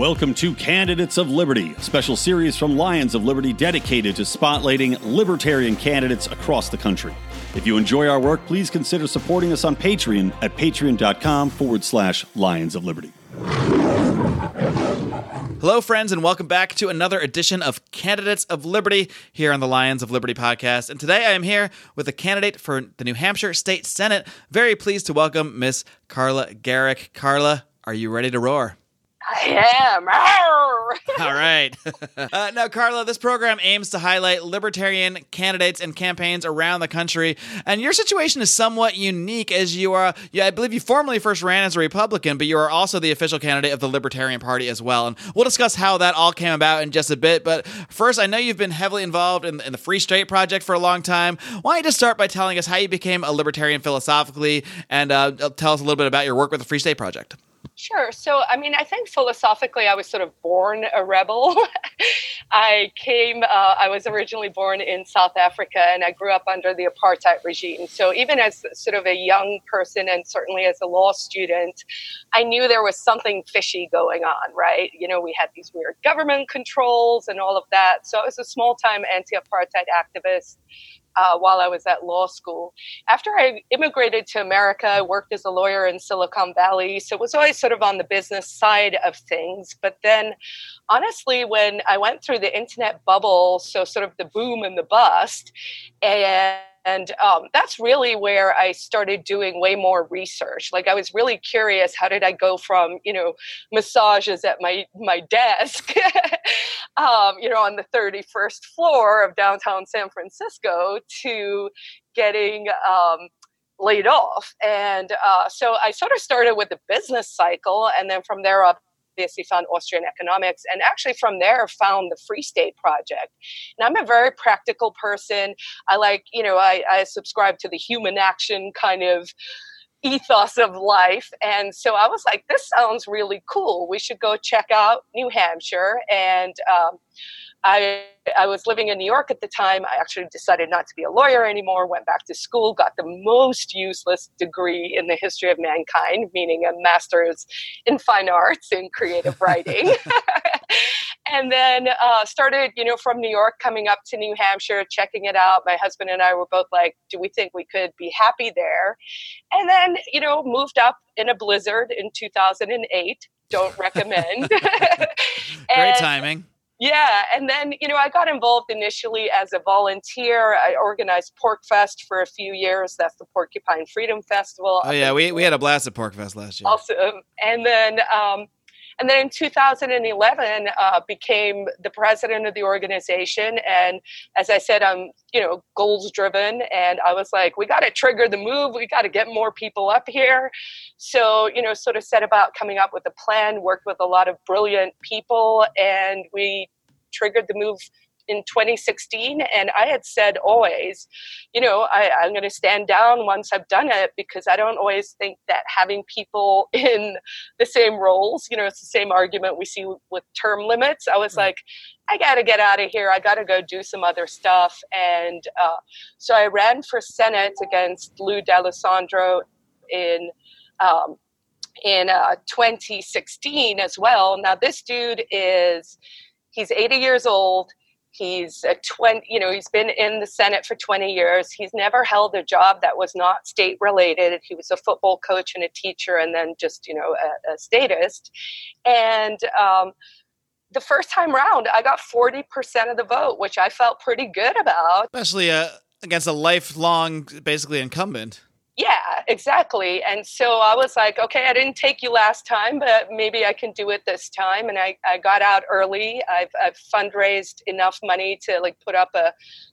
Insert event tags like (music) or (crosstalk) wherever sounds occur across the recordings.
Welcome to Candidates of Liberty, a special series from Lions of Liberty dedicated to spotlighting libertarian candidates across the country. If you enjoy our work, please consider supporting us on Patreon at patreon.com forward slash Lions of Liberty. Hello, friends, and welcome back to another edition of Candidates of Liberty here on the Lions of Liberty podcast. And today I am here with a candidate for the New Hampshire State Senate. Very pleased to welcome Miss Carla Gericke. Carla, are you ready to roar? I am. (laughs) All right. (laughs) uh, now, Carla, this program aims to highlight libertarian candidates and campaigns around the country. And your situation is somewhat unique as you are, yeah, I believe you formally first ran as a Republican, but you are also the official candidate of the Libertarian Party as well. And we'll discuss how that all came about in just a bit. But first, I know you've been heavily involved in, in the Free State Project for a long time. Why don't you just start by telling us how you became a libertarian philosophically and uh, tell us a little bit about your work with the Free State Project? Sure. So, I mean, I think philosophically, I was sort of born a rebel. (laughs) I came, uh, I was originally born in South Africa and I grew up under the apartheid regime. So, even as sort of a young person and certainly as a law student, I knew there was something fishy going on, right? You know, we had these weird government controls and all of that. So, I was a small time anti apartheid activist uh, while I was at law school. After I immigrated to America, I worked as a lawyer in Silicon Valley. So it was always sort of on the business side of things. But then, honestly, when I went through the internet bubble, so sort of the boom and the bust, and and um, that's really where i started doing way more research. Like i was really curious how did i go from you know massages at my my desk (laughs) um, you know on the 31st floor of downtown san francisco to getting um, laid off. And uh, so i sort of started with the business cycle and then from there up obviously found Austrian economics, and actually from there found the Free State Project. And I'm a very practical person. I like, you know, I, I subscribe to the human action kind of ethos of life. And so I was like, this sounds really cool. We should go check out New Hampshire. And um, I I was living in New York at the time. I actually decided not to be a lawyer anymore, went back to school, got the most useless degree in the history of mankind, meaning a master's in fine arts and creative (laughs) writing. (laughs) and then uh, started, you know, from New York, coming up to New Hampshire, checking it out. My husband and I were both like, do we think we could be happy there? And then, you know, moved up in a blizzard in 2008. Don't recommend. (laughs) Great timing yeah, and then you know I got involved initially as a volunteer. I organized PorcFest for a few years. That's the Porcupine Freedom Festival. Oh yeah, we, we had a blast at PorcFest last year. Awesome. And then um, and then in 2011 uh, became the president of the organization. And as i said i'm you know goals driven. And i was like we got to trigger the move. We got to get more people up here. So you know sort of set about coming up with a plan worked with a lot of brilliant people and we triggered the move in 2016 and i had said always you know I, i'm going to stand down once i've done it because i don't always think that having people (laughs) in the same roles you know it's the same argument we see with term limits. I was like i got to get out of here. I got to go do some other stuff. And uh, so i ran for senate against lou D'Allesandro in um, in uh, 2016 as well. Now this dude is he's 80 years old He's a 20, you know, he's been in the Senate for 20 years. He's never held a job that was not state related. He was a football coach and a teacher, and then just, you know, a, a statist. And um, the first time round, I got 40% of the vote, which I felt pretty good about. Especially uh, against a lifelong, basically, incumbent. Yeah, exactly. And so I was like, okay, I didn't take you last time, but maybe I can do it this time. And I, I got out early. I've, I've fundraised enough money to like put up a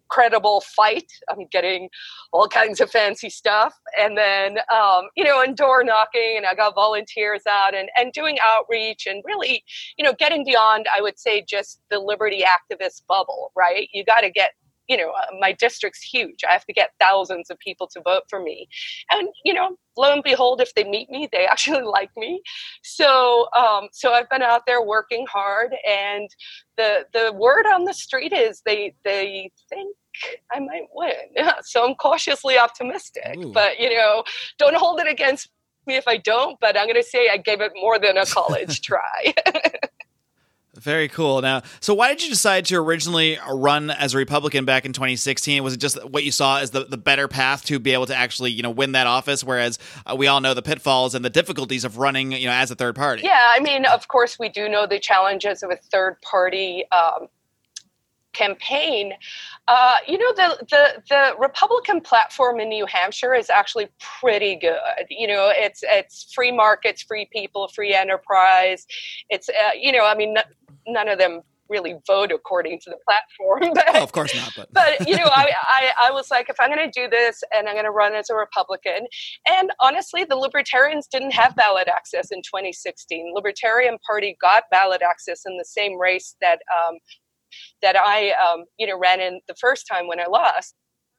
credible fight. I'm getting all kinds of fancy stuff. And then, um, you know, and door knocking and I got volunteers out and, and doing outreach and really, you know, getting beyond, I would say, just the liberty activist bubble, right? You got to get you know, uh, my district's huge. I have to get thousands of people to vote for me. And, you know, lo and behold, if they meet me, they (laughs) actually like me. So, um, so I've been out there working hard, and the the word on the street is they they think I might win. (laughs) So I'm cautiously optimistic. Ooh. But you know, don't hold it against me if I don't. But I'm going to say I gave it more than a college (laughs) try. Very cool. Now, so why did you decide to originally run as a Republican back in 2016? Was it just what you saw as the, the better path to be able to actually, you know, win that office? Whereas uh, we all know the pitfalls and the difficulties of running, you know, as a third party. Yeah, I mean, of course, we do know the challenges of a third party um, campaign. Uh, you know, the, the the Republican platform in New Hampshire is actually pretty good. You know, it's it's free markets, free people, free enterprise. It's uh, you know, I mean, none of them really vote according to the platform. (laughs) But, oh, of course not. But, but you know, I, (laughs) I, I was like, if I'm going to do this and I'm going to run as a Republican, and honestly, the Libertarians didn't have ballot access in 2016. Libertarian Party got ballot access in the same race that um, that I, um, you know, ran in the first time when I lost.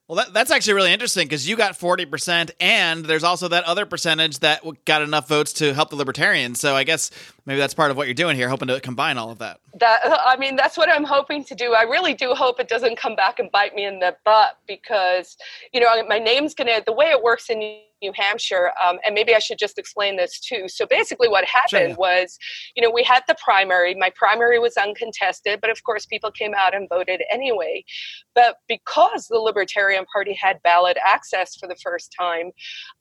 Well, that, that's actually really interesting because you got 40%, and there's also that other percentage that got enough votes to help the Libertarians. So I guess maybe that's part of what you're doing here, hoping to combine all of that. That I mean, that's what I'm hoping to do. I really do hope it doesn't come back and bite me in the butt because, you know, my name's gonna the way it works in New Hampshire, um, and maybe I should just explain this too. So basically, what happened sure. was, you know, we had the primary. My primary was uncontested, but of course, people came out and voted anyway. But because the Libertarian Party had ballot access for the first time,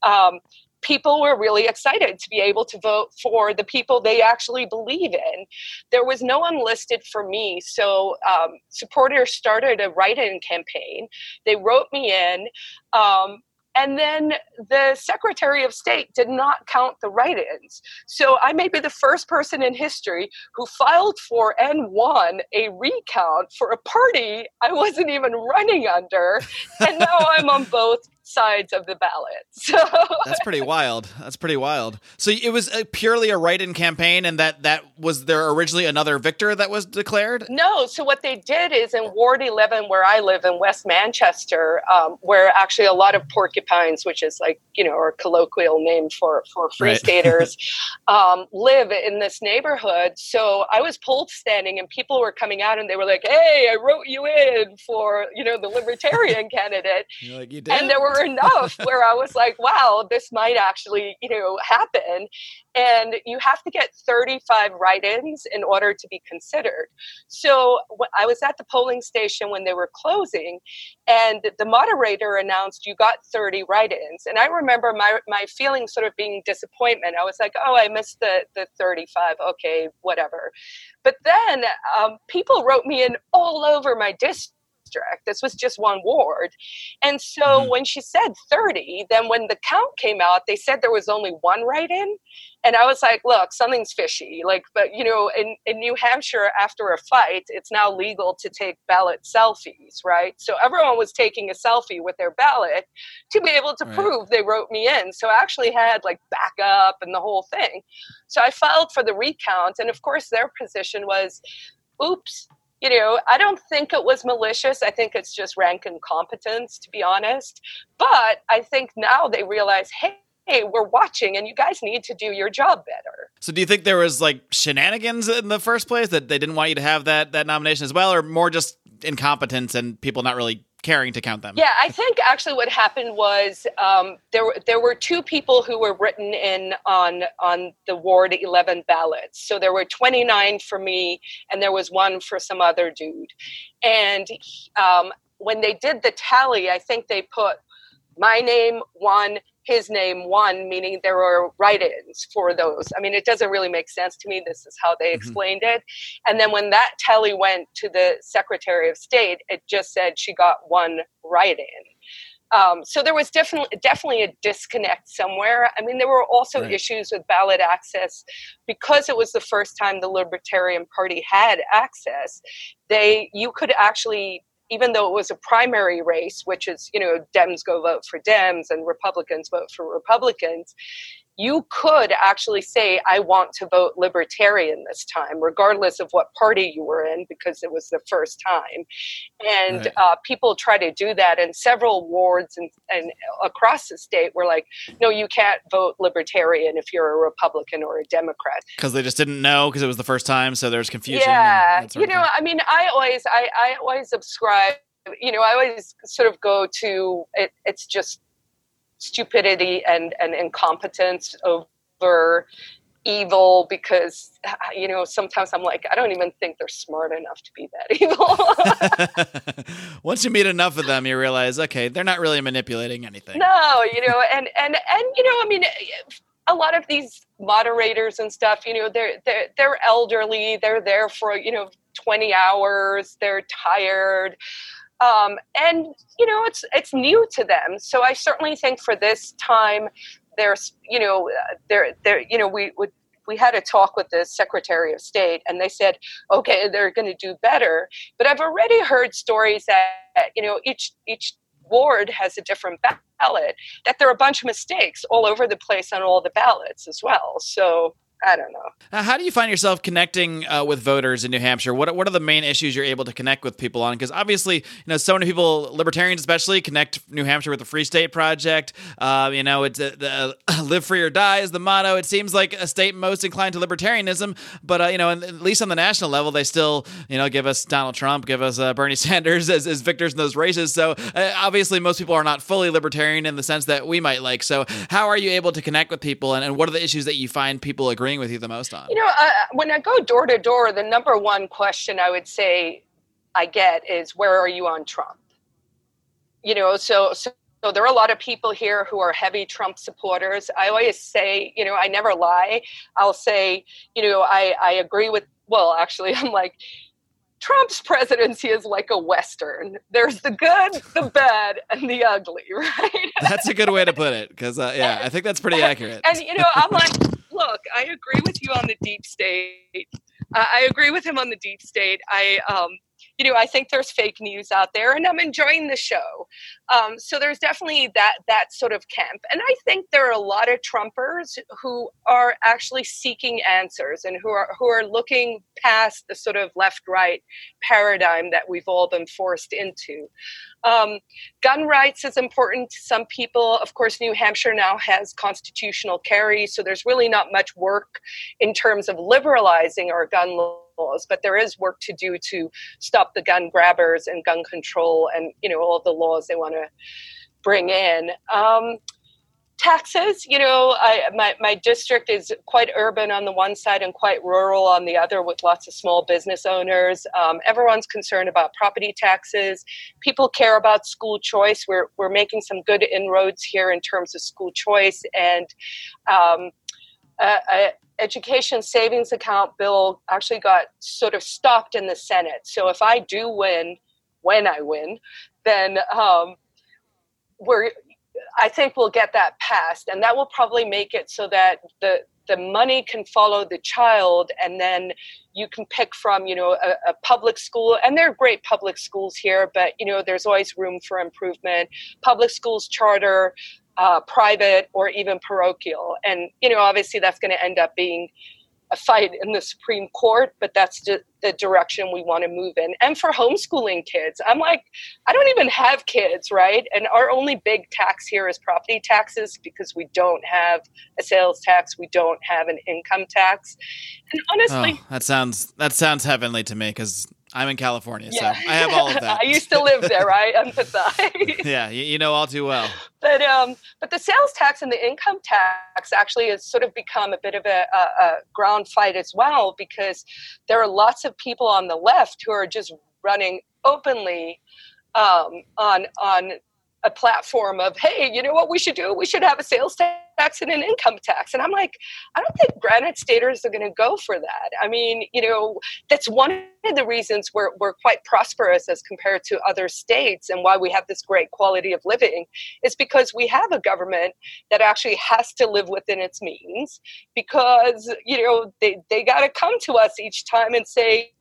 um, people were really excited to be able to vote for the people they actually believe in. There was no one listed for me, so um, supporters started a write in campaign. They wrote me in. Um, and then the Secretary of State did not count the write ins. So I may be the first person in history who filed for and won a recount for a party I wasn't even running under. And now I'm on both sides of the ballot. (laughs) So that's pretty wild. That's pretty wild. So it was a purely a write-in campaign, and that that was there originally another victor that was declared. No. So what they did is in Ward 11, where I live in West Manchester, um, where actually a lot of porcupines, which is like you know, our colloquial name for for free right. staters, (laughs) um, live in this neighborhood. So I was poll standing, and people were coming out, and they were like, "Hey, I wrote you in for you know the Libertarian (laughs) candidate," You're like, you did? and there were (laughs) enough where I was like, wow, this might actually, you know, happen. And you have to get 35 write ins in order to be considered. So I was at the polling station when they were closing, and the moderator announced, You got 30 write ins. And I remember my, my feeling sort of being disappointment. I was like, Oh, I missed the, the 35. Okay, whatever. But then um, people wrote me in all over my district district. This was just one ward. And so mm-hmm. when she said 30, then when the count came out, they said there was only one write in. And I was like, look, something's fishy. Like, but you know, in, in New Hampshire, after a fight, it's now legal to take ballot selfies, right? So everyone was taking a selfie with their ballot to be able to right. prove they wrote me in. So I actually had like backup and the whole thing. So I filed for the recount. And of course, their position was, oops, you know, I don't think it was malicious. I think it's just rank incompetence, to be honest. But I think now they realize, hey, hey, we're watching and you guys need to do your job better. So do you think there was like shenanigans in the first place that they didn't want you to have that that nomination as well or more just incompetence and people not really caring to count them. Yeah, I think actually what happened was um, there were there were two people who were written in on on the Ward 11 ballots. So there were 29 for me, and there was one for some other dude. And um, when they did the tally, I think they put my name one his name won, meaning there were write ins for those. I mean, it doesn't really make sense to me. This is how they mm-hmm. explained it. And then when that tally went to the Secretary of State, it just said she got one write in. Um, so there was definitely definitely a disconnect somewhere. I mean, there were also right. issues with ballot access because it was the first time the Libertarian Party had access. They you could actually even though it was a primary race, which is, you know, Dems go vote for Dems and Republicans vote for Republicans, you could actually say, I want to vote libertarian this time, regardless of what party you were in, because it was the first time. And right. uh, people try to do that, and several wards and, and across the state were like, no, you can't vote libertarian if you're a Republican or a Democrat. Because they just didn't know because it was the first time, so there's confusion. Yeah. You know, I mean, I always, I, I always subscribe you know, I always sort of go to it, it's just stupidity and, and incompetence over evil because you know sometimes i'm like i don't even think they're smart enough to be that evil. (laughs) Once you meet enough of them you realize okay they're not really manipulating anything. No you know and and and you know i mean a lot of these moderators and stuff you know they're they're, they're elderly they're there for you know 20 hours they're tired um, and you know it's it's new to them. So i certainly think for this time there's you know there there you know we would we had a talk with the secretary of state and they said okay they're going to do better. But i've already heard stories that you know each each ward has a different ballot that there are a bunch of mistakes all over the place on all the ballots as well. So I don't know. Uh, how do you find yourself connecting uh, with voters in New Hampshire? What What are the main issues you're able to connect with people on? Because obviously, you know, so many people, libertarians especially, connect New Hampshire with the Free State Project. Uh, you know, it's uh, the (laughs) "Live Free or Die" is the motto. It seems like a state most inclined to libertarianism, but uh, you know, at least on the national level, they still, you know, give us Donald Trump, give us uh, Bernie (laughs) Sanders as, as victors in those races. So obviously, most people are not fully libertarian in the sense that we might like. So, how are you able to connect with people, and, and what are the issues that you find people agree? Agreeing with you the most on? You know, uh, when I go door to door, the number one question I would say I get is, "Where are you on Trump?" You know, so so. So there are a lot of people here who are heavy Trump supporters. I always say, you know, I never lie. I'll say, you know, I, I agree with, well, actually, (laughs) I'm like, Trump's presidency is like a Western. There's the good, the bad, and the ugly, (laughs) right? That's a good way to put it. Because, uh, yeah, I think that's pretty (laughs) accurate. And, you know, I'm like, look, I agree with you on the deep state. Uh, I agree with him on the deep state. I, um, you know, I think there's fake news out there, and I'm enjoying the show. Um, so there's definitely that that sort of camp, and I think there are a lot of Trumpers who are actually seeking answers and who are who are looking past the sort of left-right paradigm that we've all been forced into. Um, gun rights is important to some people. Of course, New Hampshire now has constitutional carry, so there's really not much work in terms of liberalizing our gun laws laws, but there is work to do to stop the gun grabbers and gun control and you know all the laws they want to bring in. Um, taxes, you know, I, my, my district is quite urban on the one side and quite rural on the other with lots of small business owners. Um, everyone's concerned about property taxes. People care about school choice. We're, we're making some good inroads here in terms of school choice. And um, uh, education savings account bill actually got sort of stopped in the Senate. So if I do win, when I win, then um, we're I think we'll get that passed, and that will probably make it so that the the money can follow the child, and then you can pick from you know a, a public school, and there are great public schools here, but you know there's always room for improvement. Public schools charter, uh, private or even parochial. And, you know, obviously that's going to end up being a fight in the Supreme Court, but that's the, the direction we want to move in. And for homeschooling kids, I'm like, I don't even have kids, right? And our only big tax here is property taxes because we don't have a sales tax, we don't have an income tax. And honestly, oh, that sounds that sounds heavenly to me because I'm in California, yeah. so I have all of (laughs) that. I used to live there, right? Empathize. (laughs) yeah, you, you, know all too well. But um, but the sales tax and the income tax actually has sort of become a bit of a, a, a ground fight as well because there are lots of people on the left who are just running openly um, on on a platform of hey you know what we should do we should have a sales tax and an income tax. And i'm like i don't think granite staters are going to go for that. I mean you know that's one of the reasons we're, we're quite prosperous as compared to other states and why we have this great quality of living is because we have a government that actually has to live within its means because you know they, they got to come to us each time and say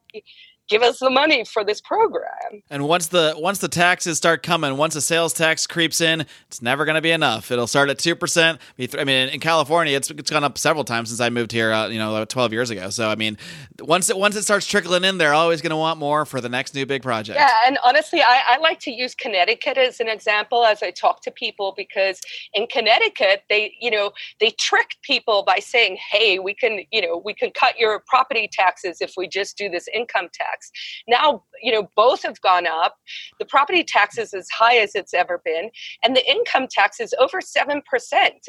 give us the money for this program. And once the once the taxes start coming, once the sales tax creeps in, it's never going to be enough. It'll start at two percent. I mean, in California, it's it's gone up several times since I moved here. Uh, you know, twelve years ago. So I mean, once it once it starts trickling in, they're always going to want more for the next new big project. Yeah, and honestly, I, I like to use Connecticut as an example as I talk to people because in Connecticut, they you know they tricked people by saying, hey, we can you know we can cut your property taxes if we just do this income tax tax. Now, you know, both have gone up. The property tax is as high as it's ever been, and the income tax is over 7%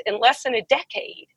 in less than a decade.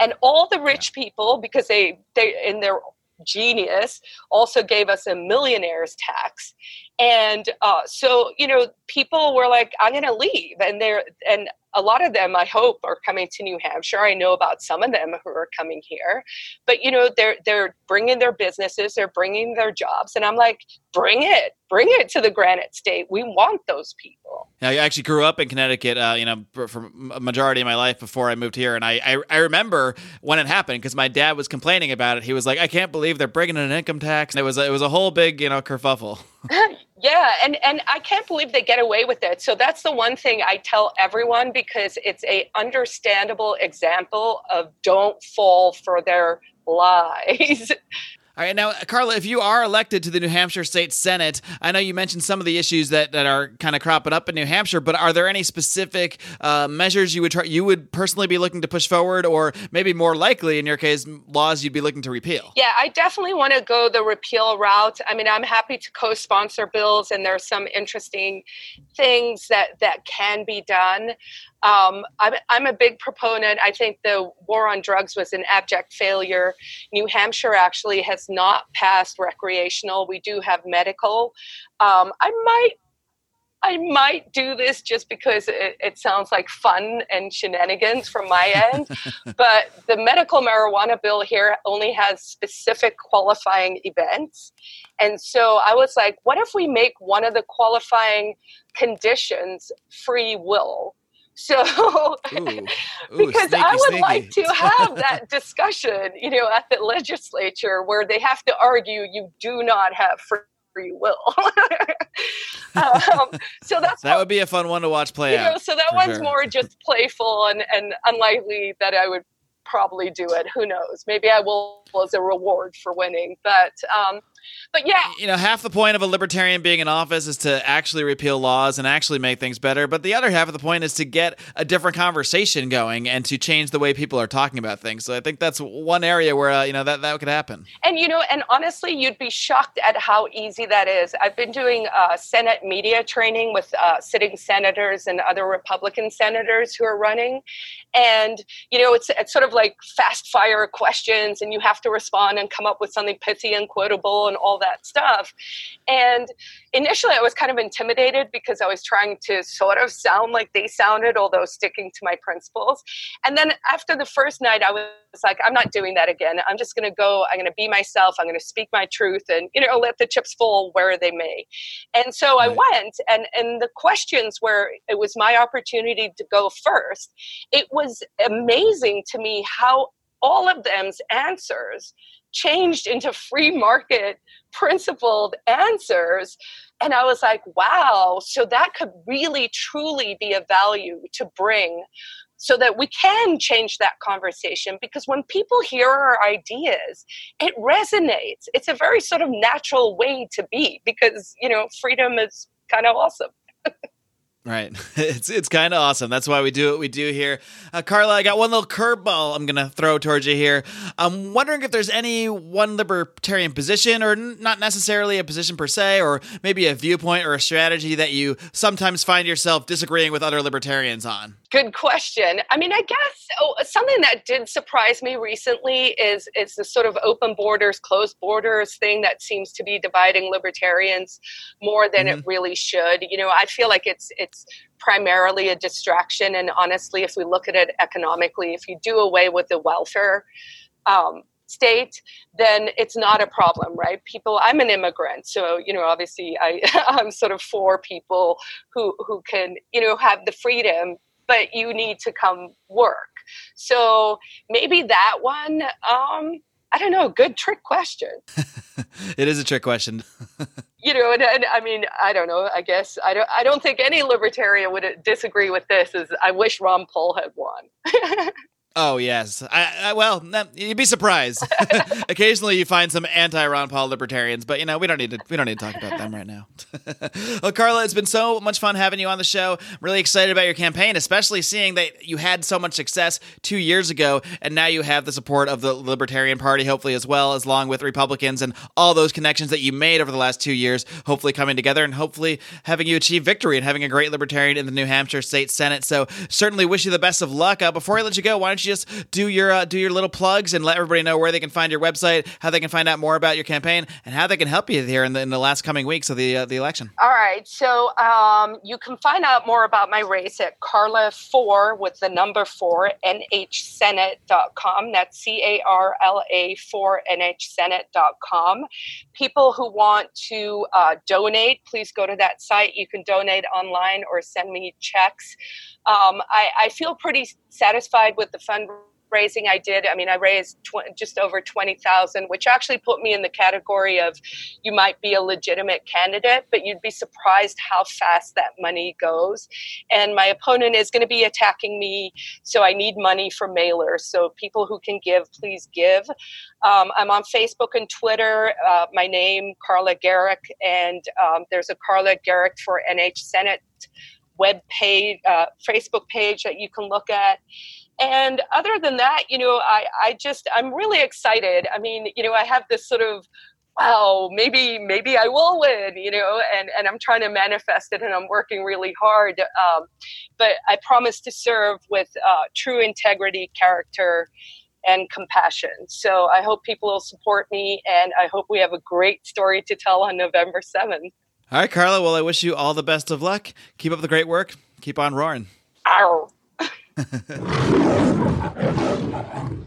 and all the rich people because they they in their genius also gave us a millionaire's tax and uh, so you know people were like i'm going to leave. And they're and a lot of them i hope are coming to new hampshire. I know about some of them who are coming here. But you know they're they're bringing their businesses they're bringing their jobs. And i'm like bring it. Bring it to the granite state. We want those people. Yeah, I actually grew up in Connecticut, uh, you know, for, for, a majority of my life before I moved here, and I I, I remember when it happened because my dad was complaining about it. He was like, "I can't believe they're bringing an income tax." And it was it was a whole big you know kerfuffle. (laughs) yeah, and and I can't believe they get away with it. So that's the one thing I tell everyone because it's a understandable example of don't fall for their (laughs) lies. All right, now, Carla, if you are elected to the New Hampshire State Senate, I know you mentioned some of the issues that, that are kind of cropping up in New Hampshire, but are there any specific uh, measures you would try, you would personally be looking to push forward, or maybe more likely, in your case, laws you'd be looking to repeal? Yeah, I definitely want to go the repeal route. I mean, I'm happy to co-sponsor bills, and there's some interesting things that that can be done. Um, I'm, I'm a big proponent. I think the war on drugs was an abject failure. New Hampshire actually has not past recreational. We do have medical. Um, I might I might do this just because it, it, sounds like fun and shenanigans from my end. (laughs) but the medical marijuana bill here only has specific qualifying events. And so I was like, what if we make one of the qualifying conditions free will? So, ooh, (laughs) ooh, because sneaky, I would sneaky. like to have (laughs) that discussion, you know, at the legislature where they have to argue you do not have free will. (laughs) um, so that's that what, would be a fun one to watch play out. Know, so that one's sure. more just playful and, and unlikely that I would probably do it. Who knows? Maybe I will as a reward for winning. But um, but yeah. You know, half the point of a libertarian being in office is to actually repeal laws and actually make things better. But the other half of the point is to get a different conversation going and to change the way people are talking about things. So I think that's one area where, uh, you know, that, that could happen. And, you know, and honestly, you'd be shocked at how easy that is. I've been doing uh, Senate media training with uh, sitting senators and other Republican senators who are running. And, you know, it's, it's sort of like fast fire questions and you have to respond and come up with something pithy and quotable and all that stuff. And initially, I was kind of intimidated because I was trying to sort of sound like they sounded, although sticking to my principles. And then after the first night, I was like, I'm not doing that again. I'm just going to go, I'm going to be myself, I'm going to speak my truth, and, you know, let the chips fall where they may. And so I went, and, and the questions where it was my opportunity to go first, it was amazing to me how all of them's answers changed into free market principled answers. And I was like, wow, so that could really truly be a value to bring so that we can change that conversation because when people hear our ideas it resonates. It's a very sort of natural way to be because you know freedom is kind of awesome (laughs) Right. (laughs) It's it's kind of awesome. That's why we do what we do here. Uh, Carla, I got one little curveball I'm going to throw towards you here. I'm wondering if there's any one libertarian position, or n- not necessarily a position per se, or maybe a viewpoint or a strategy that you sometimes find yourself disagreeing with other libertarians on. Good question. I mean, I guess oh, something that did surprise me recently is is the sort of open borders, closed borders thing that seems to be dividing libertarians more than mm-hmm. it really should. You know, I feel like it's it's primarily a distraction. And honestly, if we look at it economically, if you do away with the welfare um, state, then it's not a problem, right? People, I'm an immigrant, so you know, obviously, I, (laughs) I'm sort of for people who who can, you know, have the freedom, but you need to come work. So maybe that one. Um, I don't know. Good trick question. (laughs) it is a trick question. (laughs) you know, and, and, I mean, I don't know. I guess I don't. I don't think any libertarian would disagree with this. Is I wish Ron Paul had won. (laughs) Oh yes, I, I, well, you'd be surprised. (laughs) Occasionally, you find some anti-Ron Paul libertarians, but you know we don't need to we don't need to talk about them right now. (laughs) well, Carla, it's been so much fun having you on the show. I'm really excited about your campaign, especially seeing that you had so much success two years ago, and now you have the support of the Libertarian Party, hopefully as well, as along with Republicans and all those connections that you made over the last two years, hopefully coming together and hopefully having you achieve victory and having a great Libertarian in the New Hampshire State Senate. So certainly wish you the best of luck. Uh, before I let you go, why don't you you just do your uh, do your little plugs and let everybody know where they can find your website, how they can find out more about your campaign, and how they can help you here in the, in the last coming weeks of the uh, the election. All right. So um, you can find out more about my race at Carla four with the number four nhsenate.com. That's C A R L A four nhsenate.com. People who want to uh, donate, please go to that site. You can donate online or send me checks. Um, I, I feel pretty satisfied with the fundraising I did. I mean, I raised tw- just over 20,000, which actually put me in the category of you might be a legitimate candidate, but you'd be surprised how fast that money goes. And my opponent is going to be attacking me, so I need money for mailers. So people who can give, please give. Um, I'm on Facebook and Twitter. Uh, my name, Carla Gericke, and um, there's a Carla Gericke for NH Senate web page, uh, Facebook page that you can look at. And other than that, you know, I, I just, I'm really excited. I mean, you know, I have this sort of, wow, maybe, maybe I will win, you know, and, and I'm trying to manifest it and I'm working really hard. Um, but I promise to serve with uh, true integrity, character, and compassion. So I hope people will support me and I hope we have a great story to tell on November 7th. All right, Carla. Well, I wish you all the best of luck. Keep up the great work. Keep on roaring. Ow. (laughs)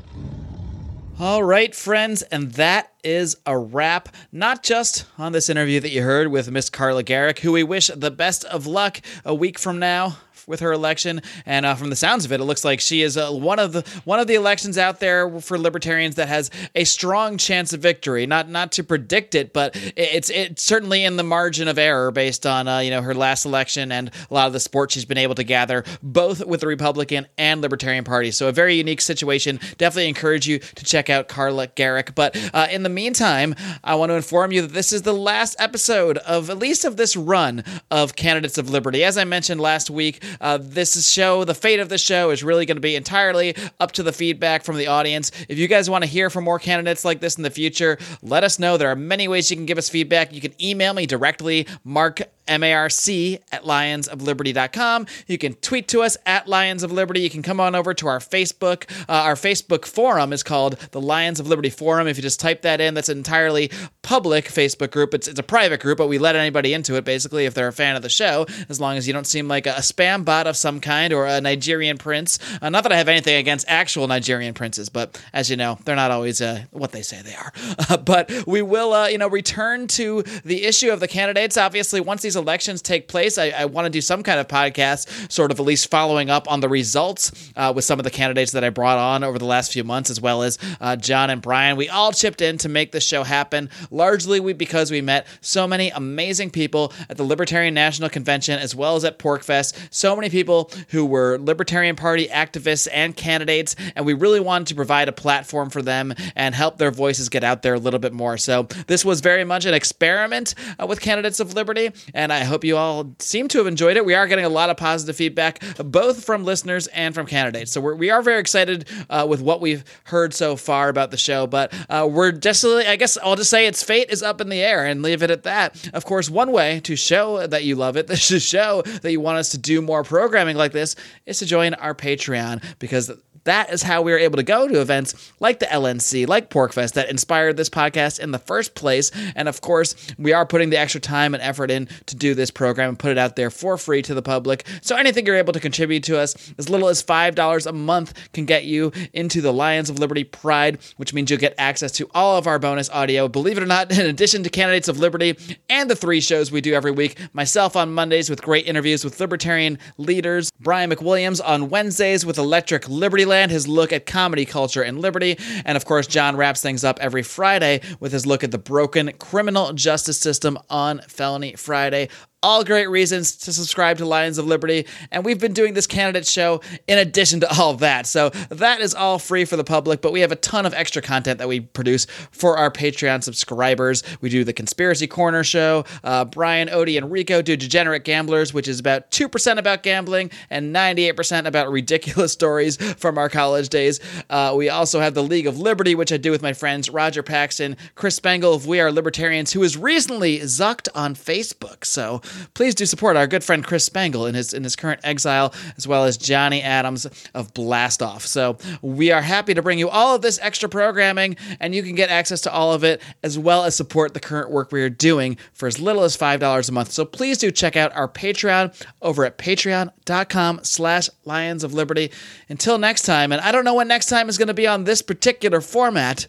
All right, friends, and that is a wrap. Not just on this interview that you heard with Miss Carla Gericke, who we wish the best of luck a week from now with her election. And uh, from the sounds of it, it looks like she is uh, one of the one of the elections out there for libertarians that has a strong chance of victory. Not not to predict it, but it's it's certainly in the margin of error based on uh, you know her last election and a lot of the support she's been able to gather both with the Republican and Libertarian Party. So a very unique situation. Definitely encourage you to check out Carla Gericke. But uh, in the meantime, I want to inform you that this is the last episode of at least of this run of Candidates of Liberty. As I mentioned last week, uh, this show, the fate of the show, is really going to be entirely up to the feedback from the audience. If you guys want to hear from more candidates like this in the future, let us know. There are many ways you can give us feedback. You can email me directly, Marc M-A-R-C at lionsofliberty.com. You can tweet to us at Lions of Liberty. You can come on over to our Facebook. Uh, our Facebook forum is called the Lions of Liberty Forum. If you just type that in, that's an entirely public Facebook group. It's, it's a private group, but we let anybody into it basically if they're a fan of the show, as long as you don't seem like a, spam bot of some kind or a Nigerian prince. Uh, not that I have anything against actual Nigerian princes, but as you know, they're not always uh, what they say they are. (laughs) but we will, uh, you know, return to the issue of the candidates. Obviously, once these elections take place, I, I want to do some kind of podcast, sort of at least following up on the results uh, with some of the candidates that I brought on over the last few months, as well as uh, John and Brian. We all chipped in to make this show happen, largely we, because we met so many amazing people at the Libertarian National Convention, as well as at PorcFest. So many people who were Libertarian Party activists and candidates, and we really wanted to provide a platform for them and help their voices get out there a little bit more. So this was very much an experiment uh, with candidates of liberty, and I hope you all seem to have enjoyed it. We are getting a lot of positive feedback, both from listeners and from candidates. So we're, we are very excited uh, with what we've heard so far about the show, but uh, we're just, I guess I'll just say its fate is up in the air and leave it at that. Of course, one way to show that you love it, (laughs) to show that you want us to do more programming like this, is to join our Patreon because that is how we were able to go to events like the LNC, like PorcFest, that inspired this podcast in the first place. And of course, we are putting the extra time and effort in to do this program and put it out there for free to the public. So anything you're able to contribute to us, as little as $5 a month, can get you into the Lions of Liberty Pride, which means you'll get access to all of our bonus audio. Believe it or not, in addition to Candidates of Liberty and the three shows we do every week, myself on Mondays with great interviews with libertarian leaders, Brian McWilliams on Wednesdays with Electric Liberty Land, his look at comedy culture and liberty, and of course, John wraps things up every Friday with his look at the broken criminal justice system on Felony Friday. All great reasons to subscribe to Lions of Liberty. And we've been doing this candidate show in addition to all that. So that is all free for the public, but we have a ton of extra content that we produce for our Patreon subscribers. We do the Conspiracy Corner show. Uh, Brian, Odie, and Rico do Degenerate Gamblers, which is about 2% about gambling and 98% about ridiculous (laughs) stories from our college days. Uh, we also have the League of Liberty, which I do with my friends Roger Paxton, Chris Spangle of We Are Libertarians, who is recently zucked on Facebook. So please do support our good friend Chris Spangle in his in his current exile, as well as Johnny Adams of Blast Off. So we are happy to bring you all of this extra programming, and you can get access to all of it as well as support the current work we are doing for as little as five dollars a month. So please do check out our Patreon over at patreon.com slash Lions of Liberty. Until next time, and I don't know when next time is going to be on this particular format.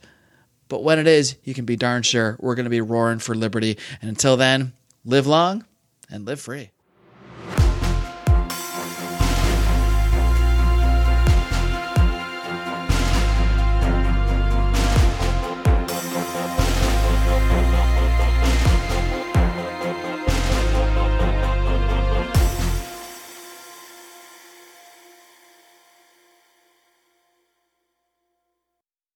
But when it is, you can be darn sure we're going to be roaring for liberty. And until then, live long and live free.